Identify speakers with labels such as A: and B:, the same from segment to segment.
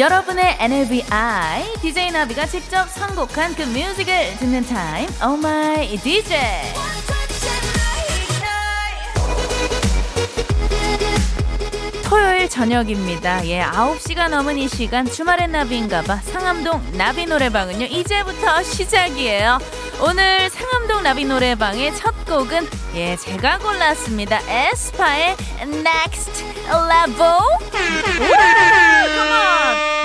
A: 여러분의 NLBI DJ 나비가 직접 선곡한 그 뮤직을 듣는 타임 Oh my DJ 토요일 저녁입니다. 예, 9시가 넘은 이 시간 주말의 나비인가봐 상암동 나비 노래방은요 이제부터 시작이에요. 오늘 상암동 나비 노래방의 첫 곡은 예 제가 골랐습니다. 에스파의 Next Level.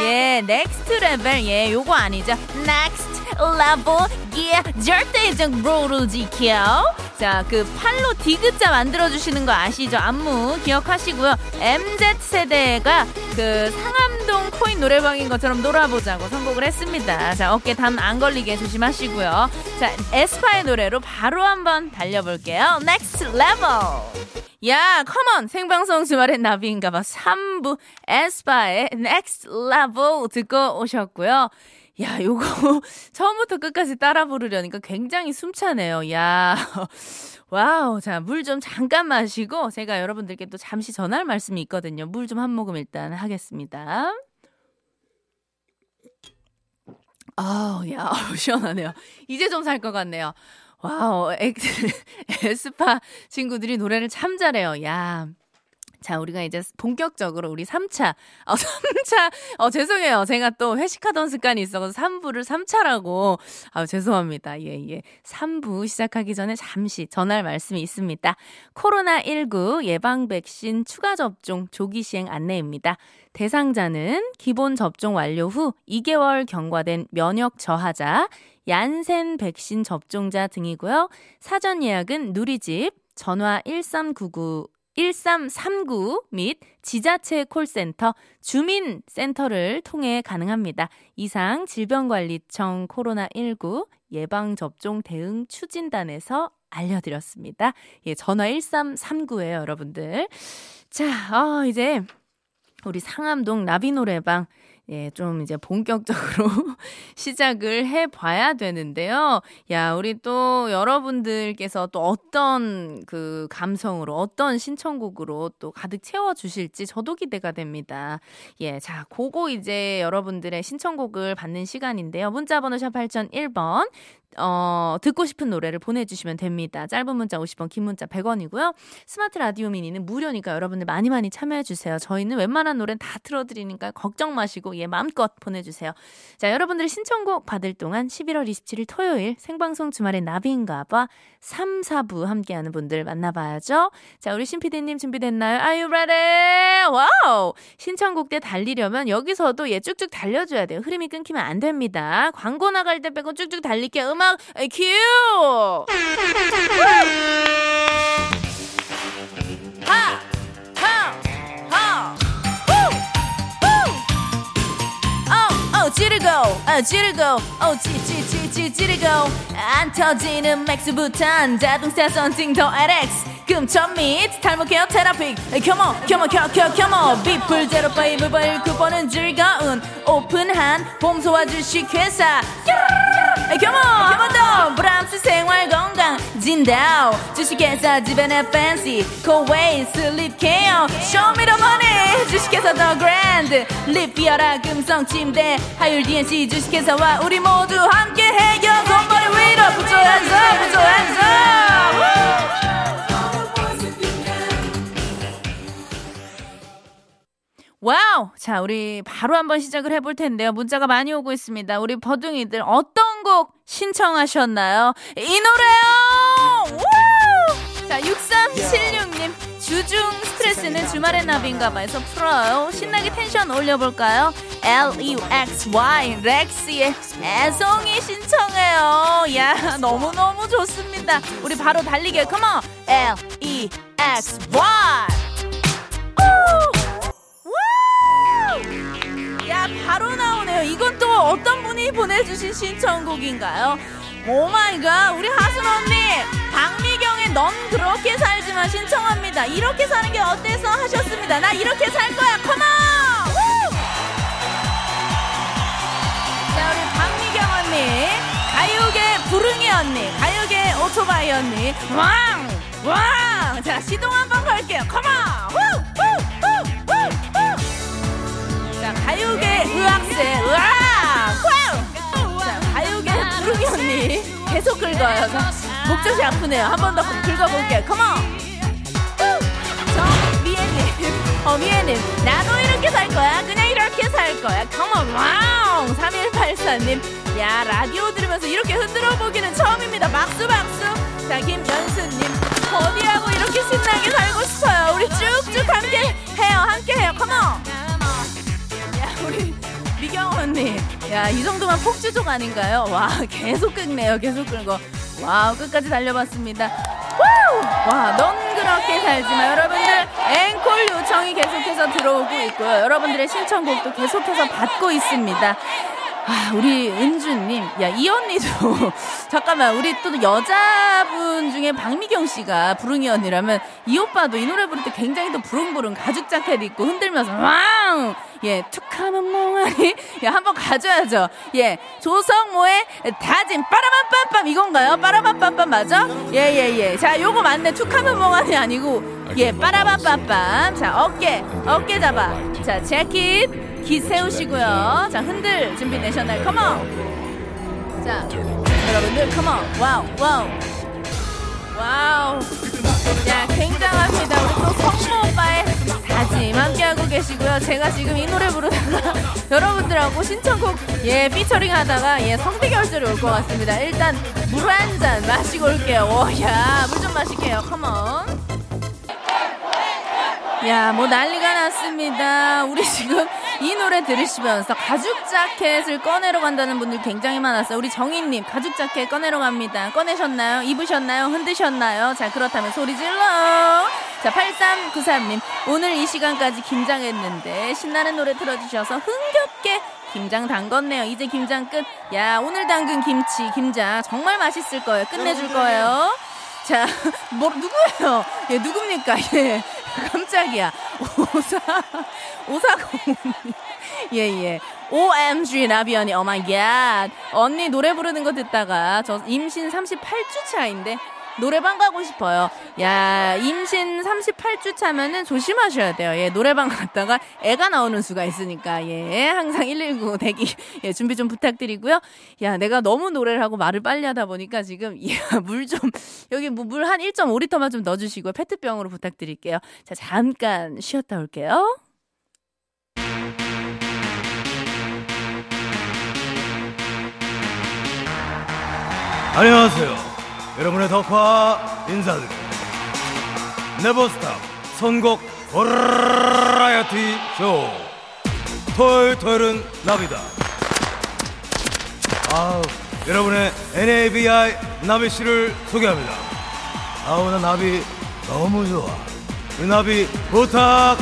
A: 예, Next Level 예 요거 아니죠? Next Level 예 절대 이정 롤을 지켜. 자, 그 팔로 디귿자 만들어주시는 거 아시죠? 안무 기억하시고요. MZ세대가 그 상암동 코인 노래방인 것처럼 놀아보자고 선곡을 했습니다. 자, 어깨 담 안 걸리게 조심하시고요. 자, 에스파의 노래로 바로 한번 달려볼게요. Next Level! 야, 컴온! 생방송 주말엔 나비인가봐 3부 에스파의 Next Level 듣고 오셨고요. 야, 요거 처음부터 끝까지 따라 부르려니까 굉장히 숨차네요. 야. Wow. 자, 물 좀 잠깐 마시고 제가 여러분들께 또 잠시 전할 말씀이 있거든요. 물 좀 한 모금 일단 하겠습니다. 아우, 야, 시원하네요. 이제 좀 살 것 같네요. Wow, 에스파 친구들이 노래를 참 잘해요. 야. 자, 우리가 이제 본격적으로 우리 3차, 어, 3차, 어, 죄송해요. 제가 또 회식하던 습관이 있어서 3부를 3차라고, 아, 죄송합니다. 예, 예. 3부 시작하기 전에 잠시 전할 말씀이 있습니다. 코로나19 예방 백신 추가 접종 조기 시행 안내입니다. 대상자는 기본 접종 완료 후 2개월 경과된 면역 저하자, 얀센 백신 접종자 등이고요. 사전 예약은 누리집 전화 1399 1339 및 지자체 콜센터 주민센터를 통해 가능합니다. 이상 질병관리청 코로나19 예방접종 대응 추진단에서 알려드렸습니다. 예, 전화 1339에요, 여러분들. 자, 어, 이제 우리 상암동 나비 노래방 예, 좀 이제 본격적으로 시작을 해 봐야 되는데요. 야, 우리 또 여러분들께서 또 어떤 그 감성으로 어떤 신청곡으로 또 가득 채워 주실지 저도 기대가 됩니다. 예, 자, 그거 이제 여러분들의 신청곡을 받는 시간인데요. 문자 번호 샵 8001번 어, 듣고 싶은 노래를 보내주시면 됩니다. 짧은 문자 50원, 긴 문자 100원이고요. 스마트 라디오 미니는 무료니까 여러분들 많이 많이 참여해주세요. 저희는 웬만한 노래는 다 틀어드리니까 걱정 마시고, 예, 마음껏 보내주세요. 자, 여러분들의 신청곡 받을 동안 11월 27일 토요일 생방송 주말엔 나비인가봐 3, 4부 함께하는 분들 만나봐야죠. 자, 우리 신피디님 준비됐나요? Are you ready? Wow! 신청곡 때 달리려면 여기서도 예, 쭉쭉 달려줘야 돼요. 흐름이 끊기면 안 됩니다. 광고 나갈 때 빼고 쭉쭉 달릴게요. 음악 음악 큐! 하! 하! 하! 우! 우! 어, 어, 지르고, 어, 지르고, 어, 지, 지, 지, 지, 지르고. 안 터지는 맥스부탄 자동차 썬팅 더 LX. 금천 및 탈모 케어 테라픽 컴온 컴온 켜켜 컴온 비풀 제로 파이브 일 쿠폰은 즐거운 오픈한 봄소와 주식회사 한번 더 브람스 생활 건강 진다오. 주식회사 집안의 팬시 코웨이 슬립 케어 쇼미더머니 주식회사 더 그랜드 립비어라 금성 침대. 하율 DNC 주식회사와 우리 모두 함께해요 손머리 위로 put your hands wow! 자, 우리 바로 한번 시작을 해볼 텐데요. 문자가 많이 오고 있습니다. 우리 버둥이들 어떤 곡 신청하셨나요? 이 노래요! 우! 자, 6376님. 주중 스트레스는 주말의 나비인가봐에서 풀어요. 신나게 텐션 올려볼까요? L-E-X-Y, 렉스의 애송이 신청해요. 야, 너무너무 좋습니다. 우리 바로 달리게, come on! L-E-X-Y! 우! 이현님이 보내주신 신청곡인가요? oh my god 우리 하순 언니 박미경의 넌 그렇게 살지만 신청합니다. 이렇게 사는 게 어때서 하셨습니다. 나 이렇게 살 거야. come on 자 우리 박미경 언니 가요계 부릉이 언니 가요계 오토바이 언니. 왕왕자 시동 한번 걸게요. come on 가요계 의학세. 으악 자 가요계 부릉이 언니. 계속 긁어요. 자, 목젖이 아프네요. 한 번 더 긁어볼게요. come on 정미애님 어 미애님. 나도 이렇게 살 거야. 그냥 이렇게 살 거야. come on wow! 3184님. 야 라디오 들으면서 이렇게 흔들어 보기는 처음입니다. 박수 박수. 자 김연수님. 어디하고 이렇게 신나게 살고 싶어요. 우리 쭉쭉 함께 해요. 함께 해요. come on 야 우리 미경 언니. 야 이 정도면 폭주족 아닌가요? 와 계속 긁네요 계속 긁어. wow 끝까지 달려봤습니다. 와 넌 그렇게 살지만 여러분들 앵콜 요청이 계속해서 들어오고 있고요. 여러분들의 신청곡도 계속해서 받고 있습니다 아, 우리 은주님, 야, 이 언니도, 잠깐만, 우리 또 여자분 중에 박미경 씨가 부릉이 언니라면, 이 오빠도 이 노래 부를 때 굉장히 또 부릉부릉 가죽 자켓 입고 흔들면서, 왕! 예, 툭하면 멍하니, 야, 한번 가져야죠. 예, 조성모의 다짐, 빠라밤빰빰, 이건가요? 빠라밤빰빰 맞아? 예, 예, 예. 자, 요거 맞네. 툭하면 멍하니 아니고, 예, 빠라밤빰빰. 자, 어깨, 어깨 잡아. 자, 재킷. 기 세우시고요. 자, 흔들 준비 되셨나요? 컴온. 자, 여러분들 come on. wow, wow. wow. 야, 굉장합니다. 우리 또 성모 오빠의 다짐 함께하고 계시고요. 제가 지금 이 노래 부르다가 여러분들하고 신청곡 예 피처링 하다가 예 성대 결절이 올 것 같습니다. 일단 물 한 잔 마시고 올게요. 오, 야, 물 좀 마실게요. come on. 야, 뭐 난리가 났습니다. 우리 지금 이 노래 들으시면서 가죽 자켓을 꺼내러 간다는 분들 굉장히 많았어요. 우리 정희님, 가죽 자켓 꺼내러 갑니다. 꺼내셨나요? 입으셨나요? 흔드셨나요? 자, 그렇다면 소리 질러! 자, 8393님, 오늘 이 시간까지 김장했는데 신나는 노래 틀어주셔서 흥겹게 김장 담궜네요. 이제 김장 끝. 야, 오늘 담근 김치, 김장 정말 맛있을 거예요. 끝내줄 거예요. 자, 뭐, 누구예요? 예, 누굽니까? 예. 깜짝이야. 오사, 오사공님. 예, 예. OMG 나비언니, oh my god. 언니 노래 부르는 거 듣다가 저 임신 38주 차인데 노래방 가고 싶어요. 야, 임신 38주 차면은 조심하셔야 돼요. 예, 노래방 갔다가 애가 나오는 수가 있으니까, 예, 항상 119 대기, 예, 준비 좀 부탁드리고요. 야, 내가 너무 노래를 하고 말을 빨리 하다 보니까 지금, 야, 물 좀, 여기 뭐 물 한 1.5리터만 좀 넣어주시고요. 페트병으로 부탁드릴게요. 자, 잠깐 쉬었다 올게요.
B: 안녕하세요. 여러분의 덕화 인사드립니다. 네버스탑 선곡 버라이어티 쇼. 토요일 토요일은 나비다. 아우, 여러분의 NABI 나비 씨를 소개합니다. 아우, 나 나비 너무 좋아. 이 나비 부탁해.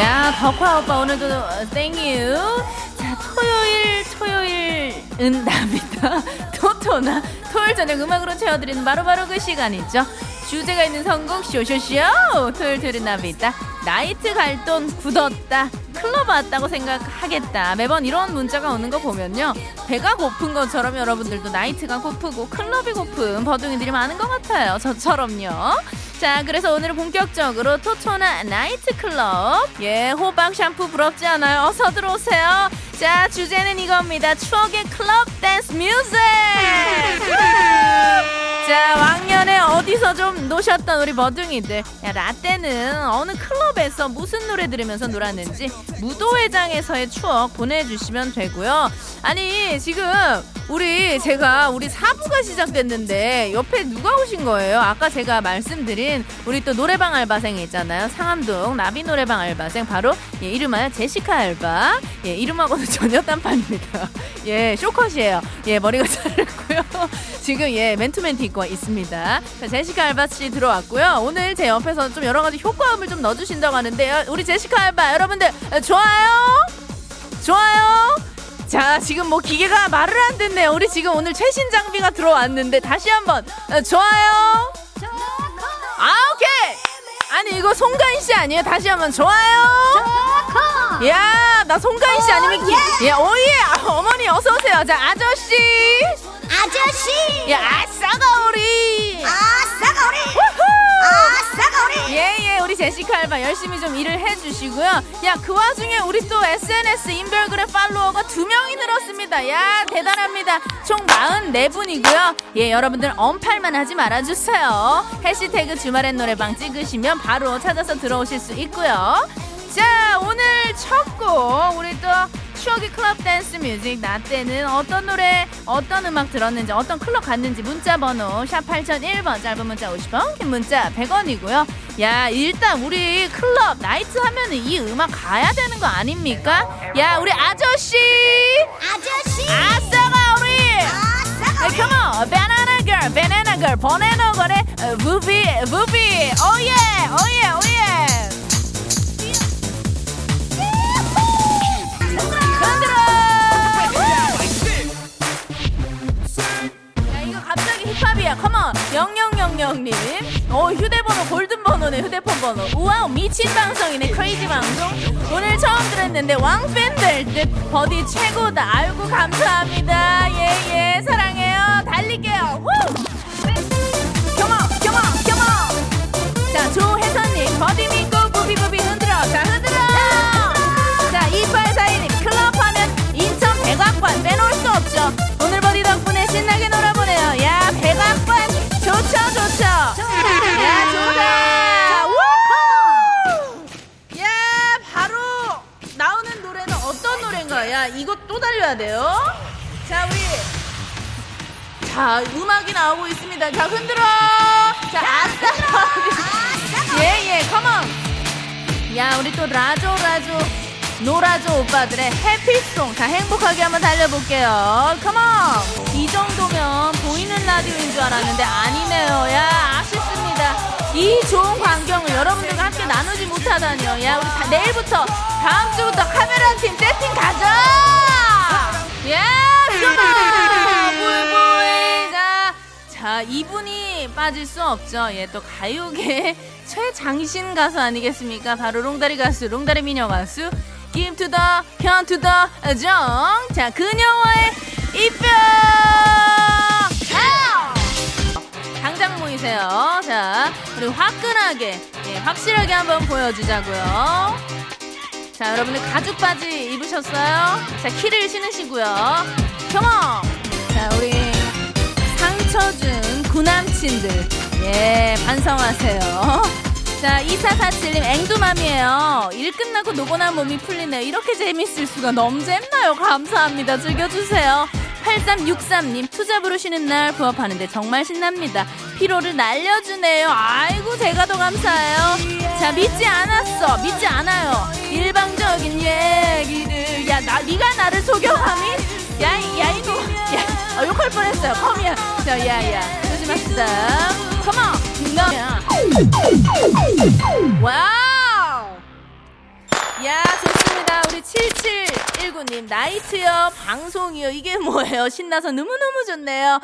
A: 야, 덕화 오빠 오늘도 땡유. 납니다. 토토나 토요일 저녁 음악으로 채워드리는 바로바로 그 시간이죠. 주제가 있는 선곡 쇼쇼쇼 토요일 토요일은 납니다. 나이트 갈 돈 굳었다. 클럽 왔다고 생각하겠다. 매번 이런 문자가 오는 거 보면요. 배가 고픈 것처럼 여러분들도 나이트가 고프고 클럽이 고픈 버둥이들이 많은 것 같아요. 저처럼요. 자, 그래서 오늘은 본격적으로 토토나 나이트 클럽. 예, 호박 샴푸 부럽지 않아요? 어서 들어오세요. 자, 주제는 이겁니다. 추억의 클럽 댄스 뮤직! 자, 왕년에 어디서 좀 노셨던 우리 버둥이들. 야, 라떼는 어느 클럽에서 무슨 노래 들으면서 놀았는지 무도회장에서의 추억 보내주시면 되고요. 아니, 지금 우리 제가 우리 사부가 시작됐는데 옆에 누가 오신 거예요? 아까 제가 말씀드린 우리 또 노래방 알바생 있잖아요. 상암동 나비 노래방 알바생 바로 예, 이름하여 제시카 알바. 예, 이름하고는 전혀 딴판입니다. 예, 쇼컷이에요. 예, 머리가 자르고요. 지금 예, 맨투맨 티 입고 있습니다. 자, 제시카 알바 씨 들어왔고요. 오늘 제 옆에서 좀 여러 가지 효과음을 좀 넣어주신다고 하는데요. 우리 제시카 알바 여러분들 좋아요? 좋아요. 자, 지금 뭐 기계가 말을 안 듣네요. 우리 지금 오늘 최신 장비가 들어왔는데 다시 한번 어, 좋아요. 아, 오케이. 아니 이거 송가인 씨 아니에요? 다시 한번 좋아요. 야, 나 송가인 씨 아니면 기... 야, 오예. 아, 어머니 어서 오세요. 자, 아저씨.
C: 아저씨
A: 야, 아싸가 우리.
C: 아싸가 우리 아싸가 우리.
A: 예 예 우리 제시카 알바 열심히 좀 일을 해주시고요. 야 그 와중에 우리 또 SNS 인별그램 팔로워가 두 명이 늘었습니다. 야 대단합니다. 총 44분이고요. 예 여러분들 언팔만 하지 말아주세요. 해시태그 주말엔 노래방 찍으시면 바로 찾아서 들어오실 수 있고요 자 오늘 첫 곡 우리 또 추억의 클럽 댄스 뮤직 나 때는 어떤 노래 어떤 음악 들었는지 어떤 클럽 갔는지 문자 번호 샵 8001번 짧은 문자 50원 긴 문자 100원이고요. 야 일단 우리 클럽 나이트 하면은 이 음악 가야 되는 거 아닙니까? 야 우리 아저씨!
C: 아저씨!
A: 아싸가 우리!
C: 아싸가!
A: on, banana girl, banana girl, banana girl의 어, 부비, 부비, oh yeah, oh yeah, oh yeah. 흔들어. 야 이거 갑자기 힙합이야, come on. 0000님, 어 휴대번호 골든 번호네 휴대폰 번호. 우와 미친 방송이네, crazy 방송. 오늘 처음 들었는데 왕팬 될 듯 버디 최고다. 아이고 감사합니다. 예예 사랑해요. 달릴게요. 우! 달려야 돼요. 자 우리 자 음악이 나오고 있습니다. 자 흔들어. 자 아싸. 예 예 컴온. 야 우리 또 라조 라조 노라조 오빠들의 해피송 자 행복하게 한번 달려볼게요 컴온 이 정도면 보이는 라디오인 줄 알았는데 아니네요 야 아쉽습니다 이 좋은 광경을 여러분들과 함께 나누지 못하다니요 야 우리 다, 내일부터 다음 주부터 카메라 팀 세팅 가자 야 좋아 불보이 자, 자 이분이 빠질 수 없죠 예 또 가요계 최장신 가수 아니겠습니까 바로 롱다리 가수 롱다리 미녀 가수 김투더 현투더 정. 자 그녀와의 입병. 당장 모이세요. 자 우리 화끈하게 예, 확실하게 한번 보여주자고요. 자 여러분들 가죽 바지 입으셨어요? 자 키를 신으시고요. 컴온. 자 우리 상처 준 구남친들 예 반성하세요. 자, 2447님, 앵두맘이에요. 일 끝나고 노곤한 몸이 풀리네요. 이렇게 재밌을 수가 재밌나요? 감사합니다. 즐겨주세요. 8363님, 투잡으로 쉬는 날 부업하는데 정말 신납니다. 피로를 날려주네요. 아이고, 제가 더 감사해요. 자, 믿지 않았어. 믿지 않아요. 일방적인 얘기를. 야, 나, 네가 나를 속여, 감히? 야, 이- 야, 이거. 야, 어, 욕할 뻔했어요. 컴이야. 자, 야, 야. 조심합시다. come on. 너. wow! 야, 좋습니다. 우리 7719님, 나이트요, 방송이요. 이게 뭐예요? 신나서 너무너무 좋네요.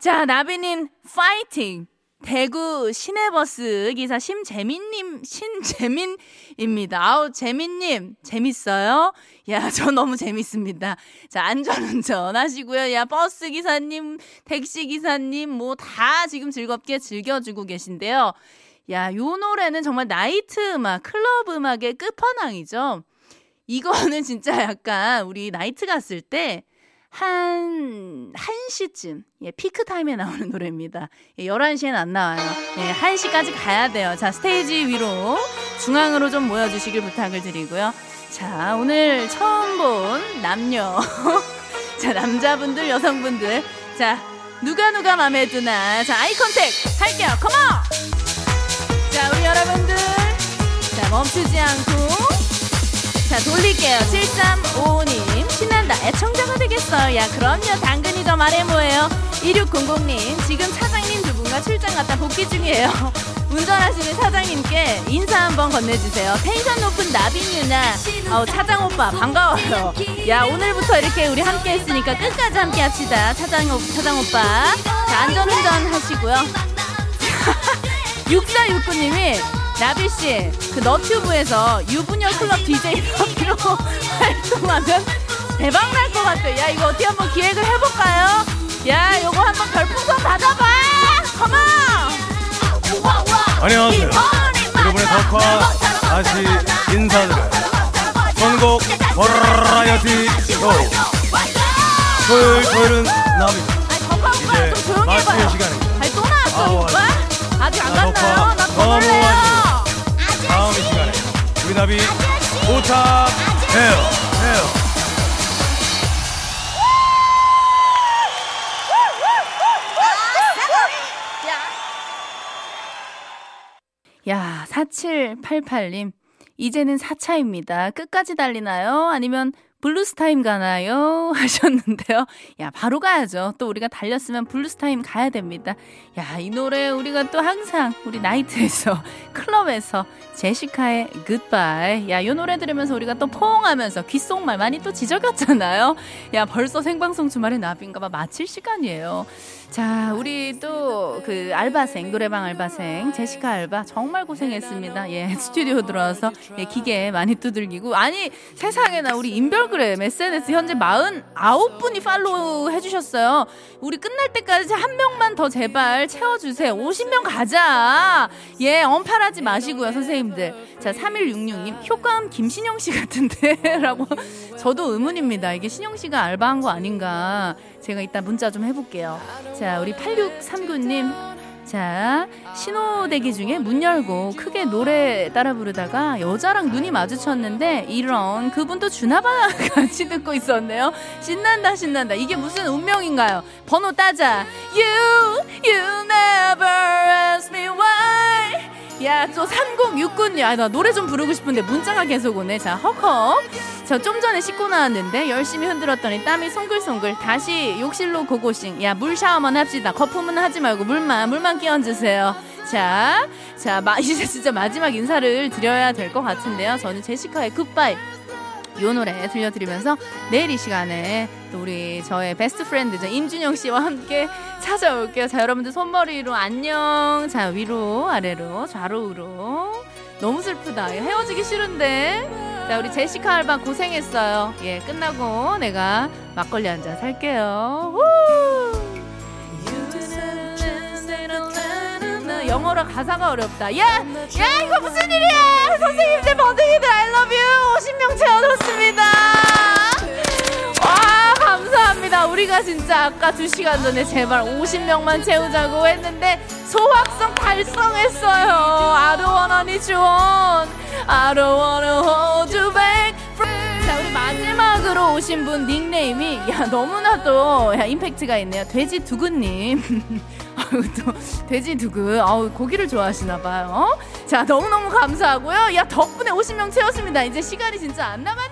A: 자, 나비님, 파이팅! 대구 시내버스 기사 심재민님, 신재민입니다. 아우, 재민님, 재밌어요? 야, 저 너무 재밌습니다. 자, 안전운전 하시고요. 야, 버스 기사님, 택시 기사님, 뭐 다 지금 즐겁게 즐겨주고 계신데요. 야, 요 노래는 정말 나이트 음악, 클럽 음악의 끝판왕이죠. 이거는 진짜 약간 우리 나이트 갔을 때 한, 1시쯤, 예, 피크 타임에 나오는 노래입니다. 예, 11시엔 안 나와요. 예, 1시까지 가야 돼요. 자, 스테이지 위로, 중앙으로 좀 모여주시길 부탁을 드리고요. 자, 오늘 처음 본 남녀. 자, 남자분들, 여성분들. 자, 누가 누가 마음에 드나. 자, 아이 컨택 할게요. 컴온! 자, 우리 여러분들. 자, 멈추지 않고. 자, 돌릴게요. 7355님. 신난다. 애청자가 되겠어요. 야, 그럼요. 당근이 더 말해 뭐예요. 2600님. 지금 차장님 두 분과 출장 갔다 복귀 중이에요. 운전하시는 사장님께 인사 한번 건네주세요. 텐션 높은 나비 누나, 어, 차장 오빠 반가워요. 야 오늘부터 이렇게 우리 함께 했으니까 끝까지 함께 합시다. 차장 오 차장 오빠. 자 안전운전 하시고요. 6469님이 나비 씨, 그 너튜브에서 유부녀 클럽 DJ 커피로 활동하면 대박 날 것 같아. 야 이거 어떻게 한번 기획을 해볼까요? 야 요거 한번 별풍선 받아봐. 컴온.
B: 안녕하세요. 여러분의 덕화 다시 인사드려요. 선곡 버라이어티 쇼. 토요일 토요일은 나비.
A: 아니 덕화 오빠 좀 조용히
B: 마치는
A: 해봐요.
B: 시간입니다.
A: 아니 또 나왔어
B: 아우,
A: 오빠? 아직 안
B: 아,
A: 갔나요?
B: 덕화
A: 나더
B: 너무
A: 놀래요.
B: 다음 이 시간에 우리 나비 부탁해요. 해요.
A: 야, 4788님. 이제는 4차입니다. 끝까지 달리나요? 아니면 블루스 타임 가나요? 하셨는데요. 야, 바로 가야죠. 또 우리가 달렸으면 블루스 타임 가야 됩니다. 야, 이 노래 우리가 또 항상 우리 나이트에서, 클럽에서 제시카의 굿바이. 야, 이 노래 들으면서 우리가 또 포옹하면서 귓속말 많이 또 지저갔잖아요. 야, 벌써 생방송 주말에 나비인가봐 마칠 시간이에요. 자, 우리 또 그 알바생, 노래방 알바생, 제시카 알바 정말 고생했습니다. 예, 스튜디오 들어와서 예, 기계 많이 두들기고. 아니, 세상에나 우리 인별 그램 SNS 현재 49분이 팔로우 해주셨어요. 우리 끝날 때까지 한 명만 더 제발 채워주세요. 50명 가자. 예, 언팔하지 마시고요, 선생님들. 자, 3166님, 효과음 김신영 씨 같은데? 라고. 저도 의문입니다. 이게 신영 씨가 알바한 거 아닌가. 제가 이따 문자 좀 해볼게요. 자, 우리 8639님. 자, 신호 대기 중에 문 열고 크게 노래 따라 부르다가 여자랑 눈이 마주쳤는데 이런 그분도 주나봐 같이 듣고 있었네요. 신난다 신난다. 이게 무슨 운명인가요? 번호 따자. You, you never ask me why. 야, 또 3069님. 아, 나 노래 좀 부르고 싶은데 문자가 계속 오네. 자, 헉헉. 저 좀 전에 씻고 나왔는데 열심히 흔들었더니 땀이 송글송글. 다시 욕실로 고고싱. 야, 물 샤워만 합시다. 거품은 하지 말고 물만, 물만 끼얹으세요. 자, 자, 마, 이제 진짜 마지막 인사를 드려야 될 것 같은데요. 저는 제시카의 굿바이. 요 노래 들려드리면서 내일 이 시간에 또 우리 저의 베스트 프렌드죠 임준영 씨와 함께 찾아올게요. 자 여러분들 손머리로 안녕. 자 위로 아래로 좌로 우로. 너무 슬프다. 헤어지기 싫은데. 자 우리 제시카 알바 고생했어요. 예 끝나고 내가 막걸리 한 잔 살게요. 후! 영어로 가사가 어렵다. 야, 야 이거 무슨 일이야? 진짜 아까 2시간 전에 제발 50명만 채우자고 했는데 소확성 달성했어요. I don't need you on. I don't wanna hold you back. 자, 우리 마지막으로 오신 분 닉네임이 야 너무나도 야, 임팩트가 있네요. 돼지 두근님. 또 돼지 두근. 아우 고기를 좋아하시나 봐요. 자 너무 너무 감사하고요. 야 덕분에 50명 채웠습니다. 이제 시간이 진짜 안 남았네.